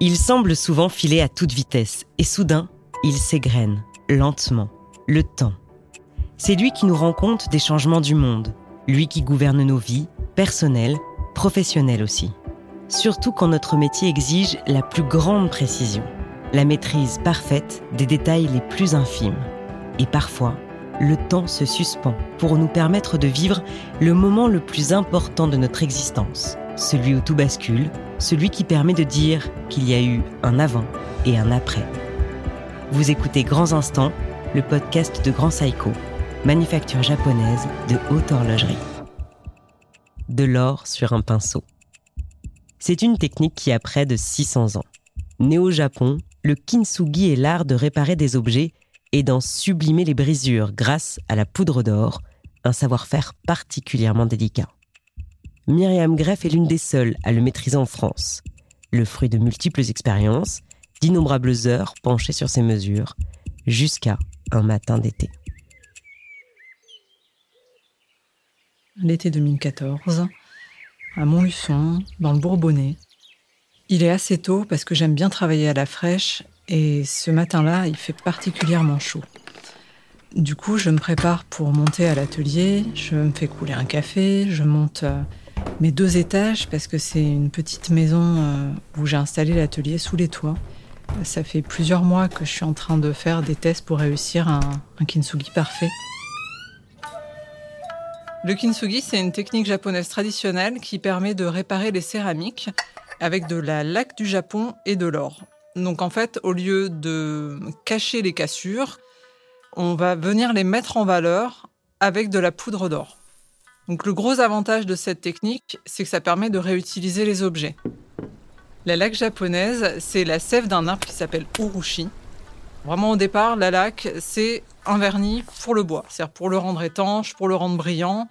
Il semble souvent filer à toute vitesse et soudain, il s'égrène, lentement, le temps. C'est lui qui nous rend compte des changements du monde, lui qui gouverne nos vies, personnelles, professionnelles aussi. Surtout quand notre métier exige la plus grande précision, la maîtrise parfaite des détails les plus infimes. Et parfois, le temps se suspend pour nous permettre de vivre le moment le plus important de notre existence, celui où tout bascule, celui qui permet de dire qu'il y a eu un avant et un après. Vous écoutez Grands Instants, le podcast de Grand Saiko, manufacture japonaise de haute horlogerie. De l'or sur un pinceau. C'est une technique qui a près de 600 ans. Né au Japon, le kintsugi est l'art de réparer des objets et d'en sublimer les brisures grâce à la poudre d'or, un savoir-faire particulièrement délicat. Myriam Greff est l'une des seules à le maîtriser en France, le fruit de multiples expériences, d'innombrables heures penchées sur ses mesures, jusqu'à un matin d'été. L'été 2014, à Montluçon, dans le Bourbonnais. Il est assez tôt parce que j'aime bien travailler à la fraîche et ce matin-là, il fait particulièrement chaud. Du coup, je me prépare pour monter à l'atelier, je me fais couler un café, je monte mes deux étages parce que c'est une petite maison euh, où j'ai installé l'atelier sous les toits. Ça fait plusieurs mois que je suis en train de faire des tests pour réussir un, un kintsugi parfait. Le kintsugi, c'est une technique japonaise traditionnelle qui permet de réparer les céramiques avec de la laque du Japon et de l'or. Donc en fait, au lieu de cacher les cassures, on va venir les mettre en valeur avec de la poudre d'or. Donc le gros avantage de cette technique, c'est que ça permet de réutiliser les objets. La laque japonaise, c'est la sève d'un arbre qui s'appelle urushi. Vraiment au départ, la laque, c'est un vernis pour le bois, c'est-à-dire pour le rendre étanche, pour le rendre brillant.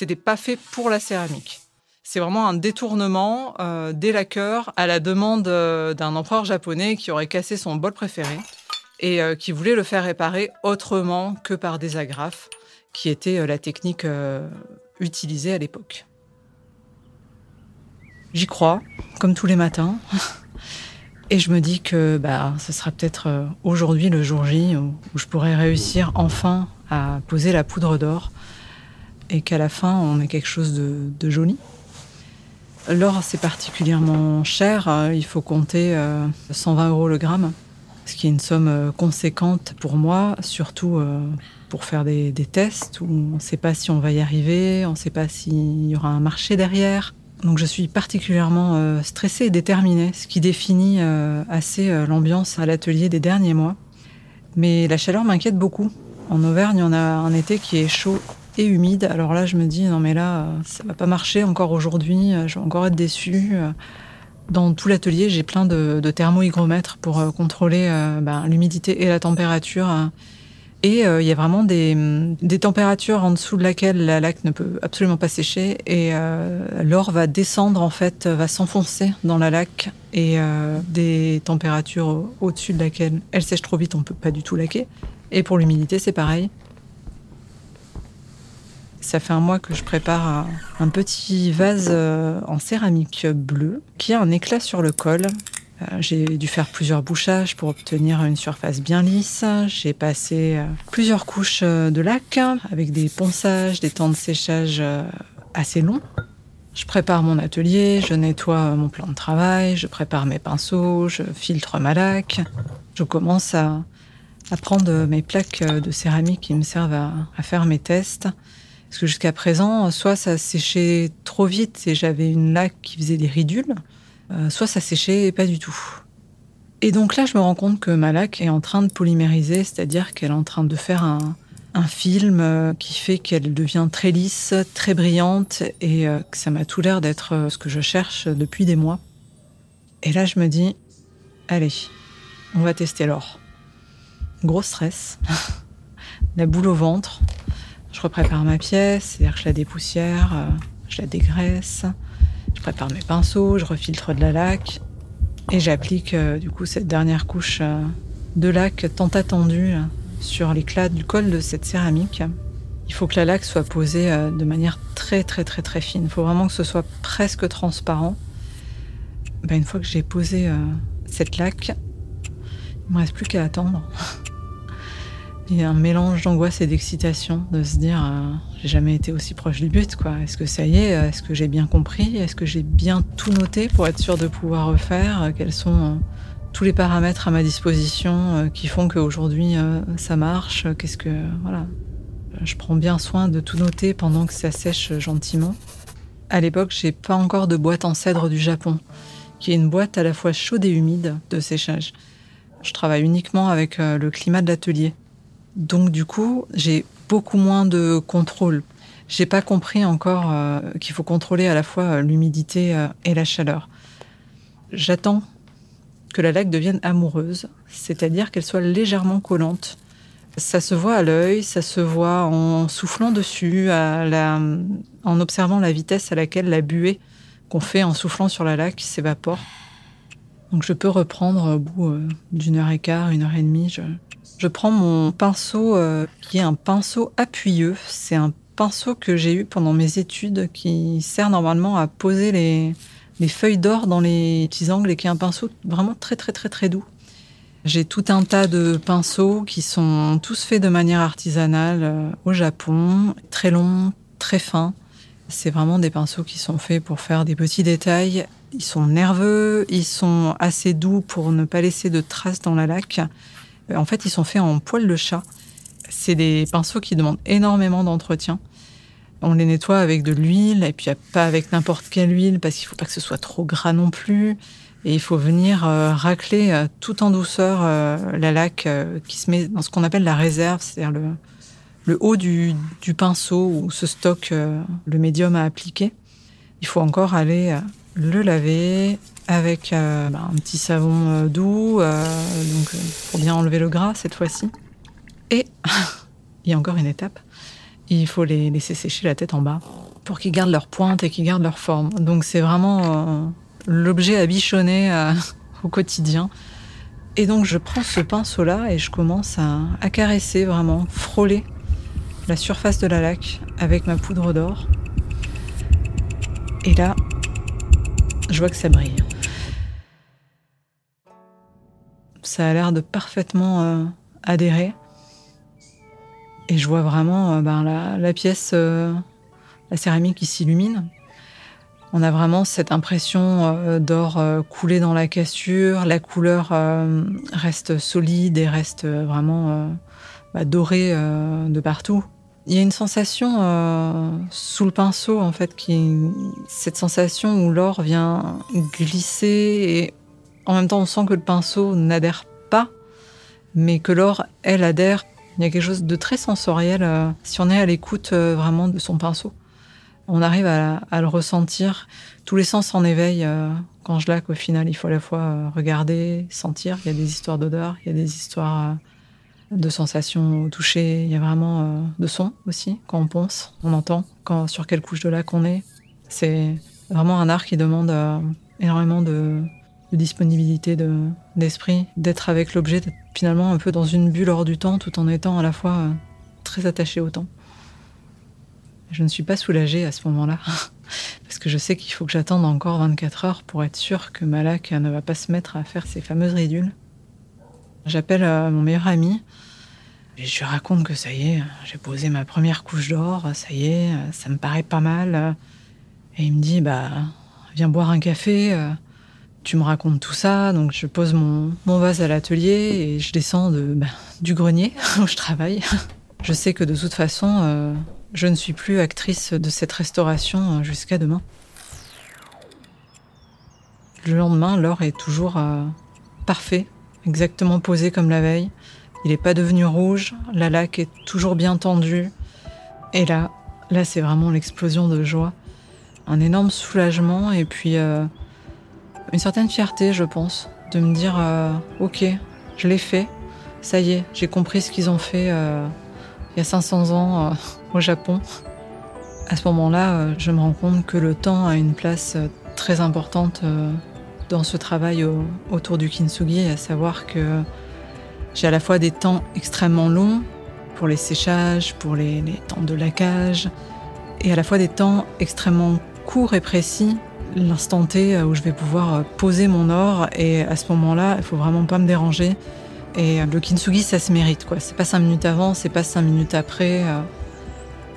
n'est pas fait pour la céramique. C'est vraiment un détournement euh, des laqueurs à la demande euh, d'un empereur japonais qui aurait cassé son bol préféré et euh, qui voulait le faire réparer autrement que par des agrafes, qui était la technique utilisée à l'époque. J'y crois, comme tous les matins. Et je me dis que bah, ce sera peut-être aujourd'hui le jour J où, je pourrai réussir enfin à poser la poudre d'or et qu'à la fin on ait quelque chose de joli. L'or, c'est particulièrement cher. Il faut compter 120 euh, euros le gramme, ce qui est une somme euh, conséquente pour moi, surtout euh, pour faire des, tests où on ne sait pas si on va y arriver, on ne sait pas s'il y aura un marché derrière. Donc je suis particulièrement stressée et déterminée, ce qui définit assez l'ambiance à l'atelier des derniers mois. Mais la chaleur m'inquiète beaucoup. En Auvergne, on a un été qui est chaud et humide. Alors là, je me dis, non mais là, ça va pas marcher encore aujourd'hui, je vais encore être déçue. Dans tout l'atelier, j'ai plein de, de thermohygromètres pour euh, contrôler euh, ben, l'humidité et la température. Et euh, il y a vraiment des, températures en dessous de laquelle la laque ne peut absolument pas sécher. Et l'or va descendre, en fait, va s'enfoncer dans la laque. Et des températures au-dessus de laquelle elle sèche trop vite, on peut pas du tout laquer. Et pour l'humidité, c'est pareil. Ça fait un mois que je prépare un, petit vase euh, en céramique bleue qui a un éclat sur le col. Euh, j'ai dû faire plusieurs bouchages pour obtenir une surface bien lisse. J'ai passé euh, plusieurs couches de lac avec des ponçages, des temps de séchage assez longs. Je prépare mon atelier, je nettoie mon plan de travail, je prépare mes pinceaux, je filtre ma laque. Je commence à, prendre mes plaques de céramique qui me servent à faire mes tests. Parce que jusqu'à présent, soit ça séchait trop vite et j'avais une laque qui faisait des ridules, euh, soit ça séchait pas du tout. Et donc là, je me rends compte que ma laque est en train de polymériser, c'est-à-dire qu'elle est en train de faire un, film euh, qui fait qu'elle devient très lisse, très brillante, et euh, que ça m'a tout l'air d'être ce que je cherche depuis des mois. Et là, je me dis, allez, on va tester l'or. Gros stress, la boule au ventre, je reprépare ma pièce, c'est-à-dire que je la dépoussière, je la dégraisse, je prépare mes pinceaux, je refiltre de la laque et j'applique euh, du coup cette dernière couche euh, de laque tant attendue sur l'éclat du col de cette céramique. Il faut que la laque soit posée de manière très très très très fine. Il faut vraiment que ce soit presque transparent. bah, une fois que j'ai posé euh, cette laque, il me reste plus qu'à attendre. A un mélange d'angoisse et d'excitation de se dire euh, j'ai jamais été aussi proche du but quoi. Est-ce que ça y est Est-ce que j'ai bien compris? Est-ce que j'ai bien tout noté pour être sûr de pouvoir refaire? Quels sont tous les paramètres à ma disposition qui font qu'aujourd'hui ça marche? Qu'est-ce que voilà Je prends bien soin de tout noter pendant que ça sèche gentiment. À l'époque, j'ai pas encore de boîte en cèdre du Japon, qui est une boîte à la fois chaude et humide de séchage. Je travaille uniquement avec euh, le climat de l'atelier. Donc du coup, j'ai beaucoup moins de contrôle. J'ai pas compris encore euh, qu'il faut contrôler à la fois euh, l'humidité et la chaleur. J'attends que la laque devienne amoureuse, c'est-à-dire qu'elle soit légèrement collante ça se voit à l'œil, ça se voit en soufflant dessus, en observant la vitesse à laquelle la buée qu'on fait en soufflant sur la laque s'évapore. Donc je peux reprendre au bout euh, d'une heure et quart, une heure et demie. Prends mon pinceau euh, qui est un pinceau appuyeux. C'est un pinceau que j'ai eu pendant mes études qui sert normalement à poser les, les feuilles d'or dans les petits angles et qui est un pinceau vraiment très très très très doux. J'ai tout un tas de pinceaux qui sont tous faits de manière artisanale euh, au Japon, très longs, très fins. C'est vraiment des pinceaux qui sont faits pour faire des petits détails. Ils sont nerveux, ils sont assez doux pour ne pas laisser de traces dans la laque. Euh, en fait, ils sont faits en poil de chat. C'est des pinceaux qui demandent énormément d'entretien. On les nettoie avec de l'huile et puis pas avec n'importe quelle huile parce qu'il faut pas que ce soit trop gras non plus. Et il faut venir euh, racler euh, tout en douceur la laque qui se met dans ce qu'on appelle la réserve, c'est-à-dire le, le haut du, du, pinceau où se stocke le médium à appliquer. Il faut encore aller le laver avec bah, un petit savon doux, donc pour bien enlever le gras cette fois-ci. Et il y a encore une étape. Il faut les laisser sécher la tête en bas pour qu'ils gardent leur pointe et qu'ils gardent leur forme. Donc c'est vraiment l'objet à bichonner euh, au quotidien. Et donc je prends ce pinceau-là et je commence à, caresser vraiment, frôler la surface de la laque avec ma poudre d'or. Et là, je vois que ça brille. Ça a l'air de parfaitement euh, adhérer. Et je vois vraiment euh, ben, la, pièce, la céramique qui s'illumine. On a vraiment cette impression euh, d'or euh, coulé dans la cassure. La couleur euh, reste solide et reste vraiment bah, dorée de partout. Il y a une sensation sous le pinceau, en fait, qui cette sensation où l'or vient glisser et en même temps on sent que le pinceau n'adhère pas, mais que l'or, elle, adhère. Il y a quelque chose de très sensoriel si on est à l'écoute vraiment de son pinceau on arrive à, le ressentir. Tous les sens en éveil euh, quand je laque. Au final, il faut à la fois euh, regarder, sentir. Il y a des histoires d'odeur, il y a des histoires euh, de sensations au toucher. Il y a vraiment de son aussi quand on ponce, on entend quand, sur quelle couche de lac on est. C'est vraiment un art qui demande énormément de, disponibilité d'esprit, d'être avec l'objet, d'être finalement un peu dans une bulle hors du temps, tout en étant à la fois très attaché au temps. Je ne suis pas soulagée à ce moment-là, parce que je sais qu'il faut que j'attende encore 24 heures pour être sûre que Malak ne va pas se mettre à faire ses fameuses ridules. J'appelle euh, mon meilleur ami et je lui raconte que ça y est, j'ai posé ma première couche d'or, ça y est, ça me paraît pas mal. Et il me dit, bah, viens boire un café, tu me racontes tout ça. Donc je pose mon, vase à l'atelier et je descends de, bah, du grenier où je travaille. Je sais que de toute façon, euh, je ne suis plus actrice de cette restauration euh, jusqu'à demain. Le lendemain, l'or est toujours euh, parfait, exactement posé comme la veille. Il n'est pas devenu rouge, la laque est toujours bien tendue. Et là, là, c'est vraiment l'explosion de joie. Un énorme soulagement et puis euh, une certaine fierté, je pense, de me dire Ok, je l'ai fait, ça y est, j'ai compris ce qu'ils ont fait il y a 500 ans au Japon. À ce moment-là, euh, je me rends compte que le temps a une place euh, très importante euh, dans ce travail autour du kintsugi, à savoir que j'ai à la fois des temps extrêmement longs pour les séchages, pour les, temps de laquage, et à la fois des temps extrêmement courts et précis l'instant T où je vais pouvoir poser mon or et à ce moment-là, il faut vraiment pas me déranger. Et le kintsugi, ça se mérite quoi. C'est pas cinq minutes avant, c'est pas cinq minutes après.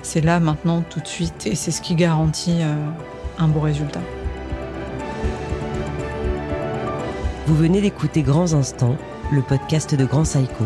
C'est là, maintenant, tout de suite, et c'est ce qui garantit un beau résultat. Vous venez d'écouter Grands Instants, le podcast de Grand Psycho.